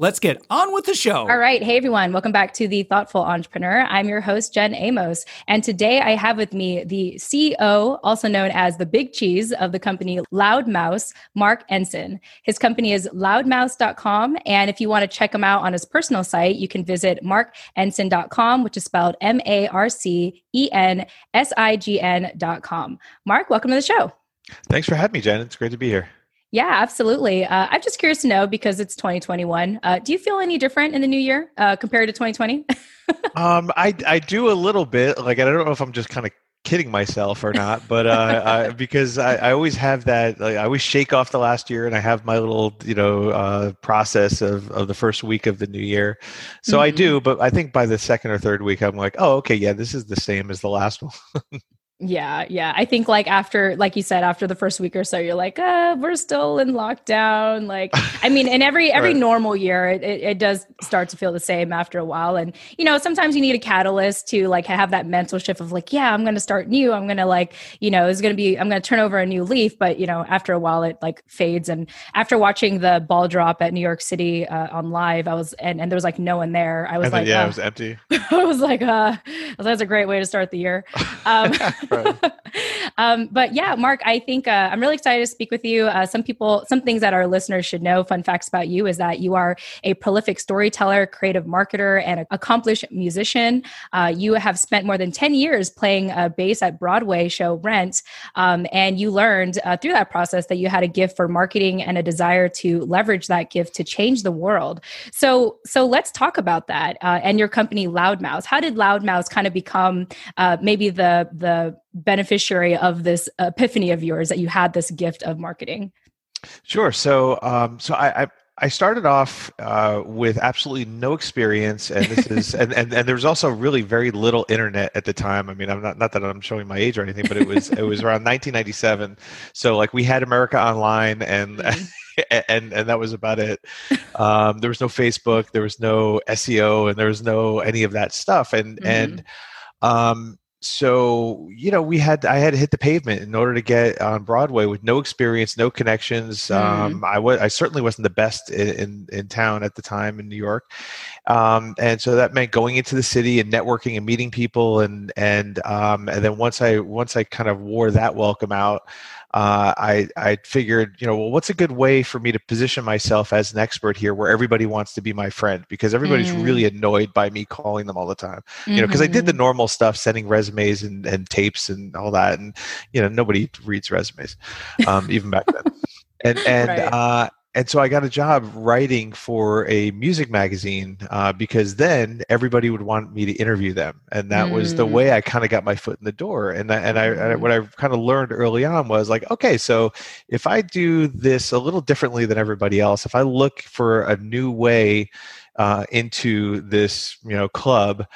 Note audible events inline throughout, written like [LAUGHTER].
Let's get on with the show. All right. Hey, everyone. Welcome back to The Thoughtful Entrepreneur. I'm your host, Jen Amos. And today I have with me the CEO, also known as the big cheese of the company Loudmouse, Marc Ensign. His company is loudmouse.com. And if you want to check him out on his personal site, you can visit marcensign.com, which is spelled M A R C E N S I G N.com. Marc, welcome to the show. Thanks for having me, Jen. It's great to be here. Yeah, absolutely. Uh, I'm just curious to know because it's 2021. Uh, do you feel any different in the new year uh, compared to 2020? [LAUGHS] um, I I do a little bit. Like I don't know if I'm just kind of kidding myself or not, but uh, I, [LAUGHS] because I, I, always have that. Like, I always shake off the last year, and I have my little you know uh, process of of the first week of the new year. So mm-hmm. I do, but I think by the second or third week, I'm like, oh, okay, yeah, this is the same as the last [LAUGHS] one. Yeah, yeah. I think like after, like you said, after the first week or so, you're like, uh, we're still in lockdown. Like, I mean, in every every [LAUGHS] right. normal year, it, it, it, does start to feel the same after a while. And you know, sometimes you need a catalyst to like have that mental shift of like, yeah, I'm going to start new. I'm going to like, you know, it's going to be, I'm going to turn over a new leaf. But you know, after a while, it like fades. And after watching the ball drop at New York City uh, on live, I was and and there was like no one there. I was then, like, yeah, uh, it was empty. [LAUGHS] I was like, uh, that's a great way to start the year. Um, [LAUGHS] [LAUGHS] um, but yeah, Marc, I think uh, I'm really excited to speak with you. Uh, some people, some things that our listeners should know, fun facts about you is that you are a prolific storyteller, creative marketer, and accomplished musician. Uh, you have spent more than 10 years playing bass at Broadway show Rent. Um, and you learned uh, through that process that you had a gift for marketing and a desire to leverage that gift to change the world. So, so let's talk about that uh, and your company Loudmouse. How did Loudmouse kind of become uh, maybe the the beneficiary of this epiphany of yours that you had this gift of marketing? Sure. So, um, so I, I I started off uh, with absolutely no experience, and this is [LAUGHS] and, and and there was also really very little internet at the time. I mean, I'm not not that I'm showing my age or anything, but it was it was around 1997. So like we had America Online, and mm-hmm. [LAUGHS] and and that was about it. Um, there was no Facebook, there was no SEO, and there was no any of that stuff. And mm-hmm. and um, so you know we had i had to hit the pavement in order to get on broadway with no experience no connections mm. um, i was i certainly wasn't the best in, in, in town at the time in new york um, and so that meant going into the city and networking and meeting people and and um, and then once i once i kind of wore that welcome out uh, I I figured, you know, well, what's a good way for me to position myself as an expert here, where everybody wants to be my friend because everybody's mm. really annoyed by me calling them all the time, mm-hmm. you know, because I did the mm-hmm. normal stuff, sending resumes and, and tapes and all that, and you know, nobody reads resumes, um, even back then. And and right. uh, and so I got a job writing for a music magazine uh, because then everybody would want me to interview them, and that mm. was the mm. way I kind of got my foot in the door. And I, and I, mm. what I kind of learned early on was like, okay, so if I do this a little differently than everybody else, if I look for a new way uh, into this, you know, club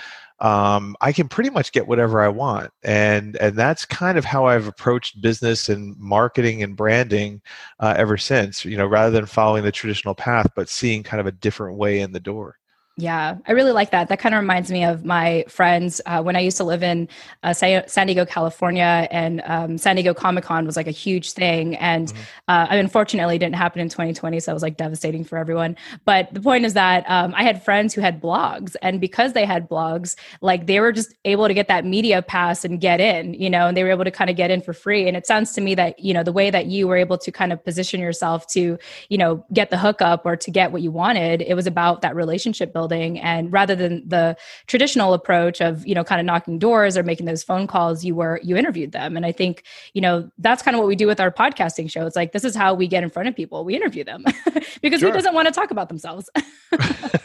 um, I can pretty much get whatever I want, and and that's kind of how I've approached business and marketing and branding uh, ever since. You know, rather than following the traditional path, but seeing kind of a different way in the door. Yeah, I really like that. That kind of reminds me of my friends uh, when I used to live in uh, San Diego, California, and um, San Diego Comic Con was like a huge thing. And mm-hmm. uh, unfortunately, didn't happen in 2020, so it was like devastating for everyone. But the point is that um, I had friends who had blogs, and because they had blogs, like they were just able to get that media pass and get in, you know, and they were able to kind of get in for free. And it sounds to me that you know the way that you were able to kind of position yourself to, you know, get the hookup or to get what you wanted, it was about that relationship building building. And rather than the traditional approach of you know kind of knocking doors or making those phone calls you were you interviewed them. And i think you know that's kind of what we do with our podcasting show. It's like this is how we get in front of people. We interview them [LAUGHS] because sure. who doesn't want to talk about themselves? [LAUGHS]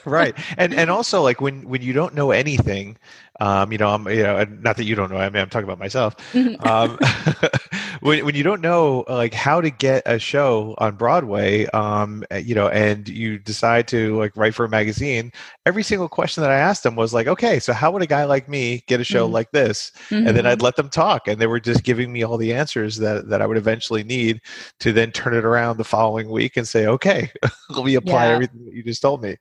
Right. And and also like when when you don't know anything um, you know, I'm, you know, not that you don't know. I mean, I'm talking about myself. [LAUGHS] Um, [LAUGHS] when, when you don't know like how to get a show on broadway um eh, you know and you decide to like write for a magazine every single question that i asked them was like okay so how would a guy like me get a show mm-hmm. like this mm-hmm. and then i'd mm-hmm. let them talk and they were just giving me all the answers that that i would eventually need to then turn it around the following week and say okay [LAUGHS] let me apply yeah. everything that you just told me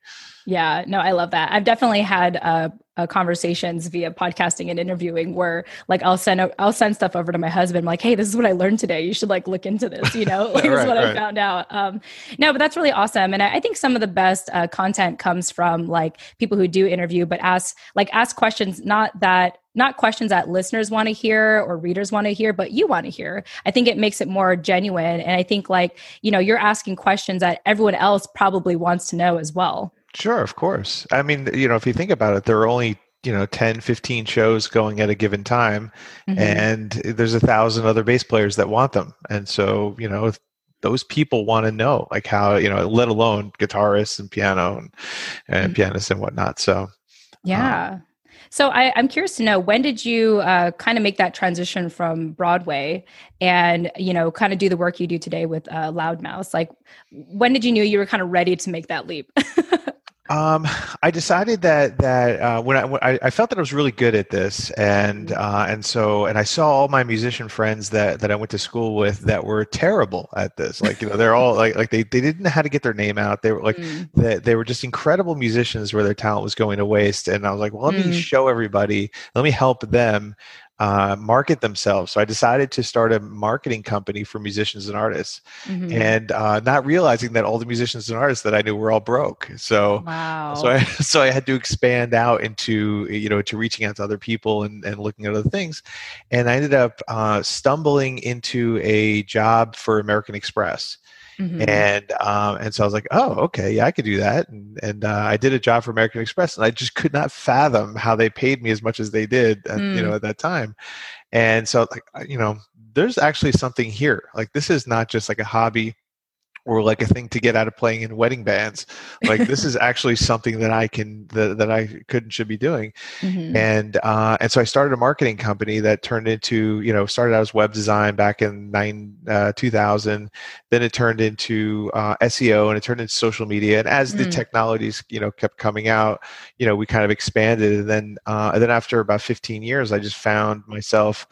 yeah, no, I love that. I've definitely had uh, uh, conversations via podcasting and interviewing where like I'll send i I'll send stuff over to my husband like, hey, this is what I learned today. You should like look into this. You know, [LAUGHS] like right, this is what right. I found out. Um, no, but that's really awesome, and I, I think some of the best uh, content comes from like people who do interview, but ask like ask questions not that not questions that listeners want to hear or readers want to hear, but you want to hear. I think it makes it more genuine. And I think like, you know, you're asking questions that everyone else probably wants to know as well. Sure, of course. I mean, you know, if you think about it, there are only you know 10 15 shows going at a given time mm-hmm. and there's a thousand other bass players that want them and so you know those people want to know like how you know let alone guitarists and piano and, and mm-hmm. pianists and whatnot so yeah um, so I, am curious to know when did you uh, kind of make that transition from Broadway and you know kind of do the work you do today with uh, Loudmouse? Like when did you know you were kind of ready to make that leap? [LAUGHS] Um, I decided that that uh, when, I, when I, I felt that I was really good at this, and mm-hmm. uh, and so and I saw all my musician friends that that I went to school with that were terrible at this. Like you know, they're all like like they, they didn't know how to get their name out. They were like mm. they, they were just incredible musicians where their talent was going to waste. And I was like, well, let mm. me show everybody, let me help them uh, market themselves. So I decided to start a marketing company for musicians and artists, mm-hmm. and uh, not realizing that all the musicians and artists that I knew were all broke. So wow. so I [LAUGHS] so I had to expand out into you know to reaching out to other people and, and looking at other things, and I ended up uh, stumbling into a job for American Express. Mm-hmm. And um, and so I was like, oh, okay, yeah, I could do that. And and uh, I did a job for American Express, and I just could not fathom how they paid me as much as they did, at, mm. you know, mm. at that time. And so, like, you know, there's actually something here. Like, this is not just like a hobby or like a thing to get out of playing in wedding bands. Like this is [LAUGHS] actually something that i can that, that i could and should be doing. Mm-hmm. and uh, and so i started a marketing company that turned into you know started out as web design back in nine uh, 2000 then it turned into uh, seo and it turned into social media. And as mm. the technologies you know kept coming out you know we kind of expanded. And then uh, and then after about 15 years i just found myself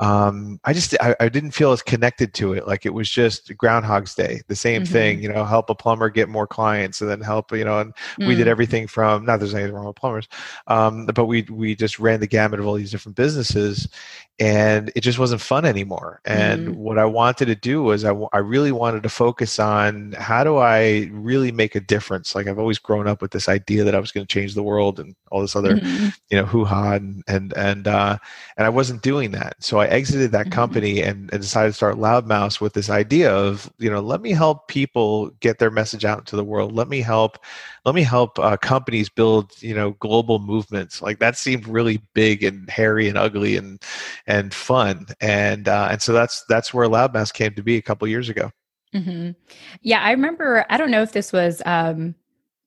um, I just I, I, didn't feel as connected to it. Like it was just Groundhog's Day, the same mm-hmm. thing. You know, help a plumber get more clients, and then help you know. And mm. we did mm. everything from not there's anything wrong with plumbers, um, but we we just ran the gamut of all these different businesses, and it just wasn't fun anymore. And mm. what I wanted to do was I, I really wanted to focus on how do I really make a difference. Like I've always grown up with this idea that I was going to change the world and all this other, mm-hmm. you know, hoo ha and and and uh, and I wasn't doing that. So I exited that mm-hmm. company and, and decided to start Loudmouse with this idea of you know let me help people get their message out into the world. Let me help let me help uh, companies build you know global movements like that seemed really big and hairy and ugly and and fun and uh, and so that's that's where loudmouse came to be a couple years ago mm-hmm. yeah i remember i don't know if this was um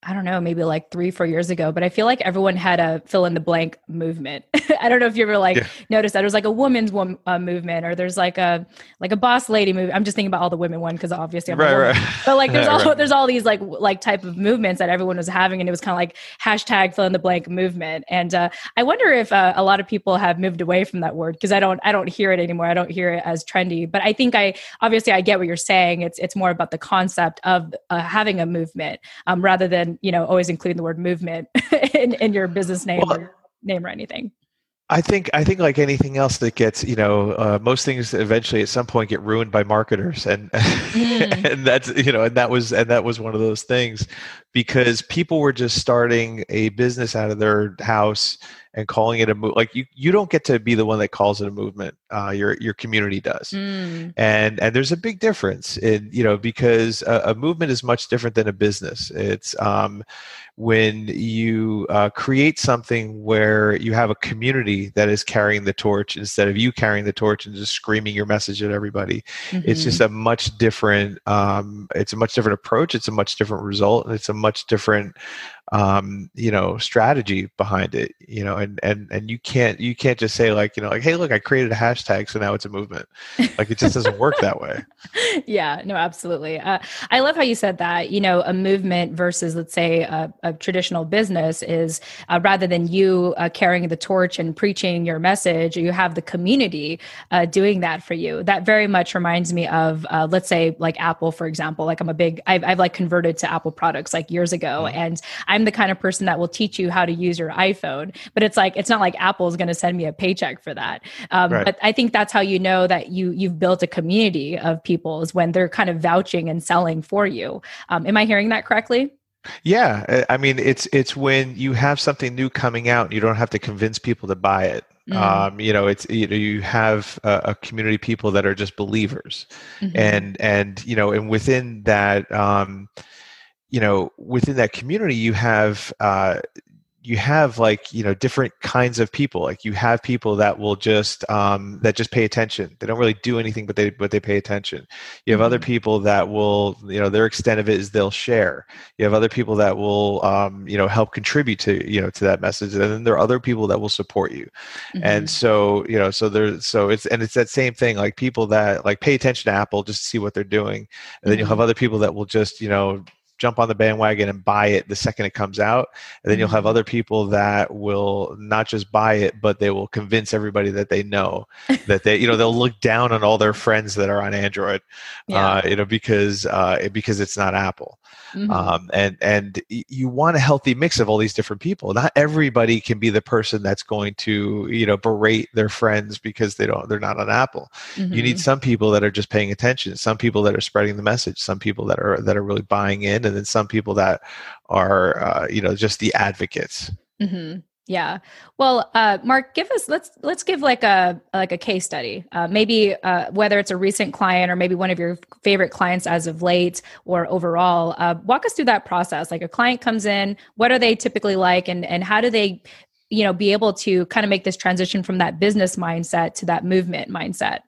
I don't know, maybe like three, four years ago, but I feel like everyone had a fill in the blank movement. [LAUGHS] I don't know if you ever like yeah. noticed that there's like a woman's one, uh, movement or there's like a like a boss lady movement. I'm just thinking about all the women one because obviously I'm right, right. But like there's [LAUGHS] all right. there's all these like like type of movements that everyone was having, and it was kind of like hashtag fill in the blank movement. And uh, I wonder if uh, a lot of people have moved away from that word because I don't I don't hear it anymore. I don't hear it as trendy. But I think I obviously I get what you're saying. It's it's more about the concept of uh, having a movement um, rather than you know always including the word movement [LAUGHS] in, in your business name well, or name or anything I think I think like anything else that gets you know uh, most things eventually at some point get ruined by marketers and mm. [LAUGHS] and that's you know and that was and that was one of those things because people were just starting a business out of their house and calling it a move like you you don't get to be the one that calls it a movement uh, your your community does mm. and and there's a big difference in you know because a, a movement is much different than a business it's um when you uh, create something where you have a community that is carrying the torch instead of you carrying the torch and just screaming your message at everybody mm-hmm. it's just mm-hmm. a much different um, it's a much different approach it's a much different result and it's a much different um, you know strategy behind it you know and and and you can't you can't just say like you know like hey look i created a hashtag so now it's a movement. Like it just doesn't work that way. [LAUGHS] Yeah no absolutely. Uh, i love how you said that you know a movement versus let's say a, a traditional business is uh, rather than you uh, carrying the torch and preaching your message you have the community uh, doing that for you. That very much reminds me of uh, let's say like apple for example like i'm a big I've, I've like converted to apple products like years ago mm-hmm. and i'm the kind of person that will teach you how to use your iphone but it's like it's not like apple is going to send me a paycheck for that um, right. but i think that's how you know that you you've built a community of people is when they're kind of vouching and selling for you um, am i hearing that correctly yeah i mean it's it's when you have something new coming out and you don't have to convince people to buy it Mm. Um, you know, it's you know you have a, a community of people that are just believers, mm-hmm. and and you know, and within that, um, you know, within that community, you have uh, you have like you know different kinds of people like you have people that will just um, that just pay attention they don't really do anything but they but they pay attention you have mm-hmm. other people that will you know their extent of it is they'll share you have other people that will um, you know help contribute to you know to that message and then there are other people that will support you mm-hmm. and so you know so there's so it's and it's that same thing like people that like pay attention to apple just to see what they're doing and mm-hmm. then you'll have mm-hmm. other people that will just you know jump on the bandwagon and buy it the second it comes out. And then you'll have mm-hmm. other people that will not just buy it, but they will convince everybody that they know [LAUGHS] that they, you know, they'll look down on all their friends that are on Android, yeah. uh, you know, because uh, because it's not Apple. Mm-hmm. Um, and and you want a healthy mix of all these different people. Not everybody can be the person that's going to you know berate their friends because they don't they're not on Apple. Mm-hmm. You need mm-hmm. some people that are just paying attention. Some people that are spreading the message. Some people that are that are really buying in, and then some people that are uh, you know just the advocates. Mm-hmm. Yeah. Well, uh, Marc, give us let's let's give like a like a case study. Uh, maybe uh, whether it's a recent client or maybe one of your favorite clients as of late or overall. Uh, walk us through that process. Like a client comes in, what are they typically like, and and how do they, you know, be able to kind of make this transition from that business mindset to that movement mindset?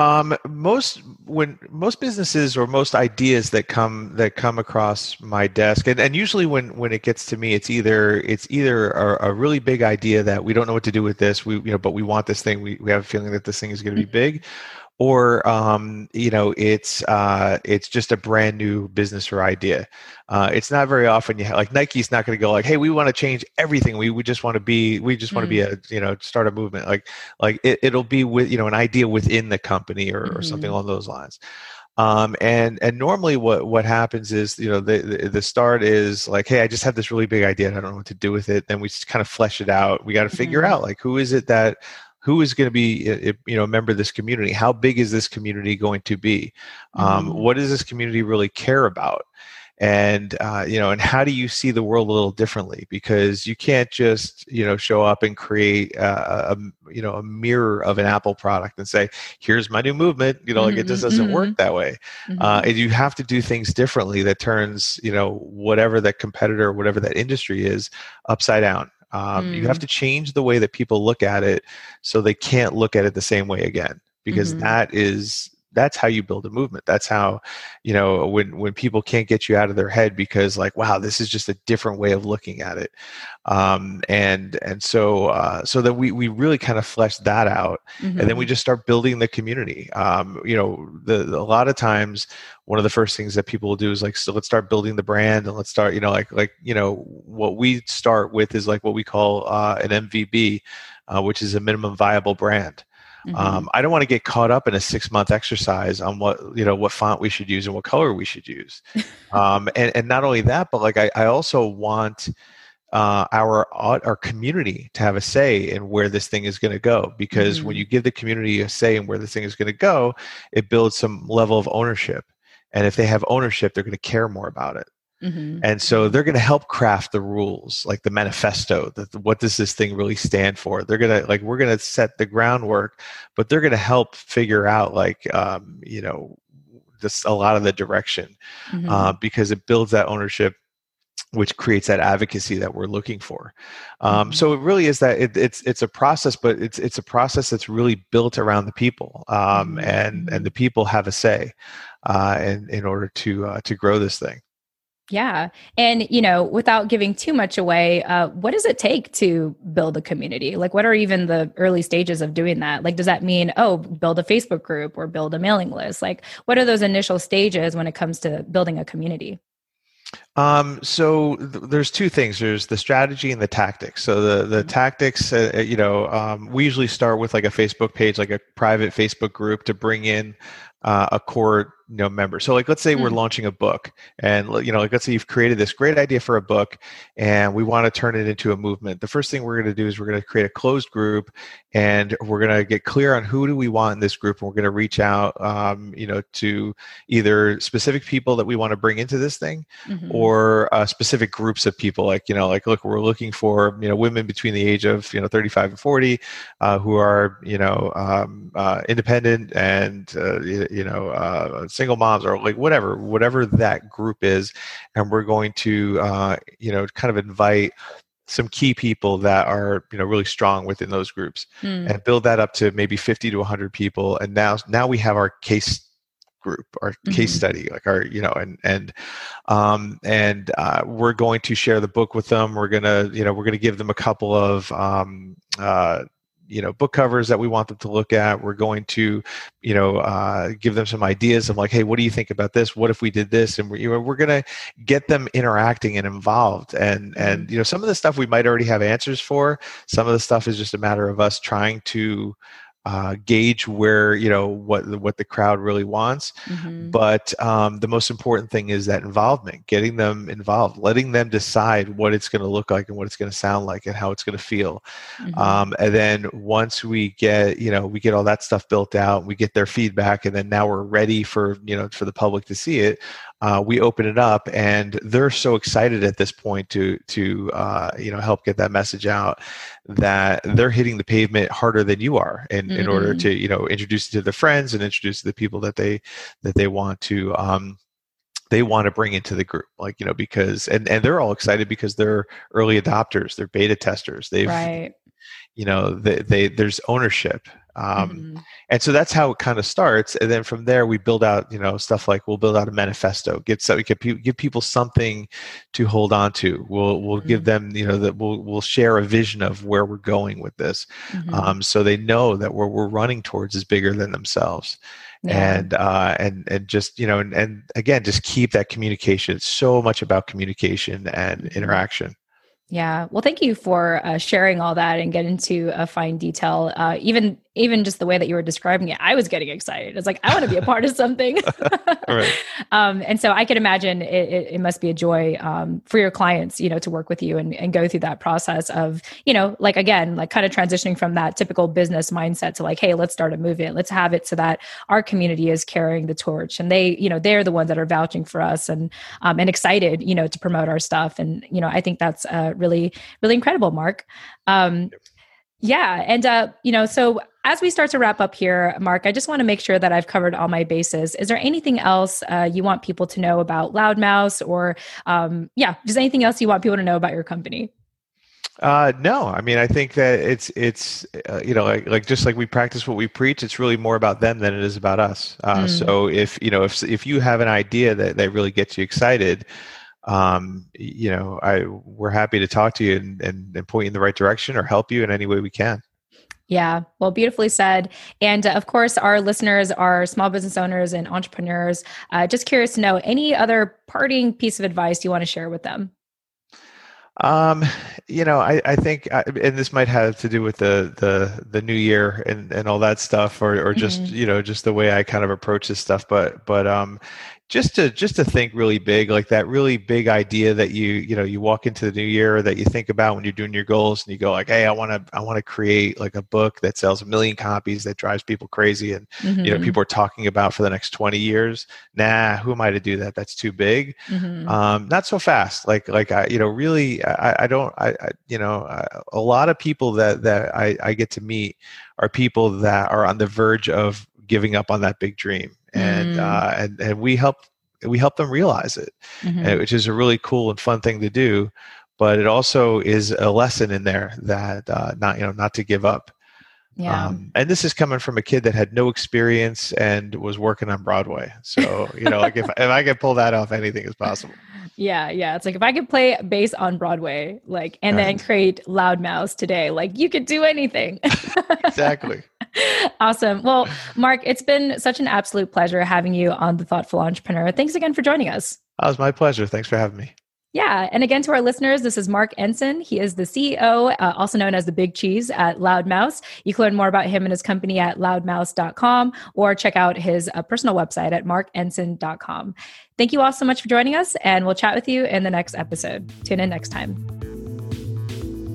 Um, most when most businesses or most ideas that come that come across my desk, and, and usually when when it gets to me, it's either it's either a, a really big idea that we don't know what to do with this, we you know, but we want this thing. We we have a feeling that this thing is going to be mm-hmm. big, or um, you know it's uh, it's just a brand new business or idea. Uh, it's not very often you have, like Nike's not going to go like, hey, we want to change everything. We we just want to be we just want to mm-hmm. be a you know start a movement. Like like it, will be with you know an idea within the company or, mm-hmm. or something mm-hmm. along those lines. Um, and and normally what what happens is you know the, the, the start is like hey I just have this really big idea and I don't know what to do with it then we just kind of flesh it out we got to figure mm-hmm. out like who is it that who is going to be you know a member of this community? How big is this community going to be? Um, mm-hmm. what does this community really care about? And uh, you know and how do you see the world a little differently? Because you can't just you know show up and create a, a you know a mirror of an apple product and say here's my new movement. You know like it just doesn't mm-hmm. work that way. Mm-hmm. uh, and you have to do things differently that turns you know whatever that competitor whatever that industry is upside down um, mm. You have mm. to change the way that people look at it so they can't look at it the same way again because mm-hmm. that is that's how you build a movement that's how you know when when people can't get you out of their head because like wow this is just a different way of looking at it um, and and so uh, so that we we really kind of flesh that out mm-hmm. and then we mm-hmm. just start building the community um, you know the, the, a lot of times one of the first things that people will do is like so let's start building the brand and let's start you know like like you know what we start with is like what we call uh, an mvb uh, which is a minimum viable brand Mm-hmm. Um, I don't want to get caught up in a six month exercise on what you know what font we should use and what color we should use. [LAUGHS] um, and and not only that, but like I, I also want uh, our our community to have a say in where this thing is going to go because mm-hmm. when you give the community a say in where this thing is going to go, it builds some level of ownership. And if they have ownership, they're going to care more about it. Mm-hmm. And so they're going to help craft the rules, like the manifesto. That what does this thing really stand for? They're going to like we're going to set the groundwork, but they're going to help figure out like um, you know this a lot of the direction mm-hmm. uh, because it builds that ownership which creates that advocacy that we're looking for. Um, mm-hmm. So it really is that it, it's it's a process, but it's it's a process that's really built around the people, um, mm-hmm. and and the people have a say, uh, in in order to uh, to grow this thing. Yeah. And, you know, without giving too much away, uh, what does it take to build a community? Like, what are even the early stages of doing that? Like, does that mean, oh, build a Facebook group or build a mailing list? Like, what are those initial stages when it comes to building a community? Um, so th- there's two things. There's the strategy and the tactics. So the the mm-hmm. tactics, uh, uh, you know, um, we usually start with like a Facebook page, like a private Facebook group to bring in uh, a core you know member so like let's say mm-hmm. we're hmm. launching a book and you know like let's say you've created this great idea for a book and we want to turn it into a movement the first thing we're going to do is we're going to create a closed group and we're going to get clear on who do we want in this group and we're going to reach out um, you know to either specific people that we want to bring into this thing mm-hmm. or uh, specific groups of people like you know like look we're looking for you know women between the age of you know 35 and 40 uh, who are you know um, uh, independent and uh, you, know uh, single moms or like whatever whatever that group is and we're going to uh, you know kind of invite some key people that are you know really strong within those groups mm. and build that up to maybe 50 to 100 people and now now we have our case group our mm-hmm. case study like our you know and and um and uh, we're going to share the book with them we're gonna you know we're gonna give them a couple of um uh you know book covers that we want them to look at. We're going to you know uh, give them some ideas of like hey what do you think about this? What if we did this? And we're, you know, we're going to get them interacting and involved. And and mm-hmm. you know some of the stuff we might already have answers for. Some of the stuff is just a matter of us trying to uh, gauge where you know what what the crowd really wants. Mm-hmm. But um, the most important thing is that involvement, getting them involved, letting them decide what it's going to look like and what it's going to sound like and how it's going to feel. Mm-hmm. Um, and then once we get you know we get all that stuff built out, we get their feedback, and then now we're ready for you know for the public to see it uh, we open it up and they're so excited at this point to to uh, you know help get that message out that they're hitting the pavement harder than you are in, mm-hmm. in order mm-hmm. to you know introduce it to their friends and introduce to the people that they that they want to um, they want to bring into the group like you know because and and they're all excited because they're early adopters they're beta testers they've right. you know they, they there's ownership um, mm-hmm. and so that's how it kind of starts and then from there we build out you know stuff like we'll build out a manifesto get so we can give people something to hold on to we'll we'll mm-hmm. give them you know that we'll we'll share a vision of where we're going with this mm-hmm. um, so they know that where we're running towards is bigger than themselves yeah. and uh, and and just you know and, and again just keep that communication it's so much about communication and mm-hmm. interaction yeah. Well, thank you for uh, sharing all that and get into a fine detail. Uh, even even just the way that you were describing it, I was getting excited. It's like I want to be a part of something. [LAUGHS] right. [LAUGHS] um, and so I can imagine it, it, it must be a joy um, for your clients, you know, to work with you and, and go through that process of, you know, like again, like kind of transitioning from that typical business mindset to like, hey, let's start a movement. Let's have it so that our community is carrying the torch, and they, you know, they're the ones that are vouching for us and um, and excited, you know, to promote our stuff. And you know, I think that's uh, really really incredible, Marc. Um, yeah, and uh, you know, so as we start to wrap up here, Marc, I just want to make sure that I've covered all my bases. Is there anything else uh, you want people to know about Loudmouse, or um, yeah, just anything else you want people to know about your company? Uh, no, I mean, I think that it's it's uh, you know like like just like we practice what we preach. It's really more about them than it is about us. Uh, mm. So if you know if if you have an idea that that really gets you excited, um, you know, I we're happy to talk to you and, and, and point you in the right direction or help you in any way we can. Yeah, well, beautifully said. And uh, of course, our listeners are small business owners and entrepreneurs. Uh, just curious to know any other parting piece of advice you want to share with them? Um, you know, I, I think, I, and this might have to do with the the the new year and and all that stuff, or or just mm-hmm. you know just the way I kind of approach this stuff. But but um, just to just to think really big like that really big idea that you you know you walk into the new year that you think about when you're doing your goals and you go like hey i want to i want to create like a book that sells a million copies that drives people crazy and mm-hmm. you know mm-hmm. people are talking about for the next 20 years nah who am i to do that that's too big mm-hmm. um, not so fast like like i you know really i, I don't I, I you know I, a lot of people that that I, I get to meet are people that are on the verge of giving up on that big dream and mm. uh, and and we help we help them realize it, mm-hmm. which is a really cool and fun thing to do. But it also is a lesson in there that uh, not you know not to give up. Yeah. Um, and this is coming from a kid that had no experience and was working on Broadway. So, you know, like if, [LAUGHS] if I can pull that off, anything is possible. Yeah, yeah. It's like if I could play bass on Broadway, like, and right. then create Loud Mouse today, like you could do anything. [LAUGHS] exactly. [LAUGHS] awesome. Well, Marc, it's been such an absolute pleasure having you on The Thoughtful Entrepreneur. Thanks again for joining us. It was my pleasure. Thanks for having me. Yeah. And again, to our listeners, this is Marc Ensign. He is the CEO, uh, also known as the Big Cheese at Loudmouse. You can learn more about him and his company at loudmouse.com or check out his uh, personal website at marcensign.com. Thank you all so much for joining us, and we'll chat with you in the next episode. Tune in next time.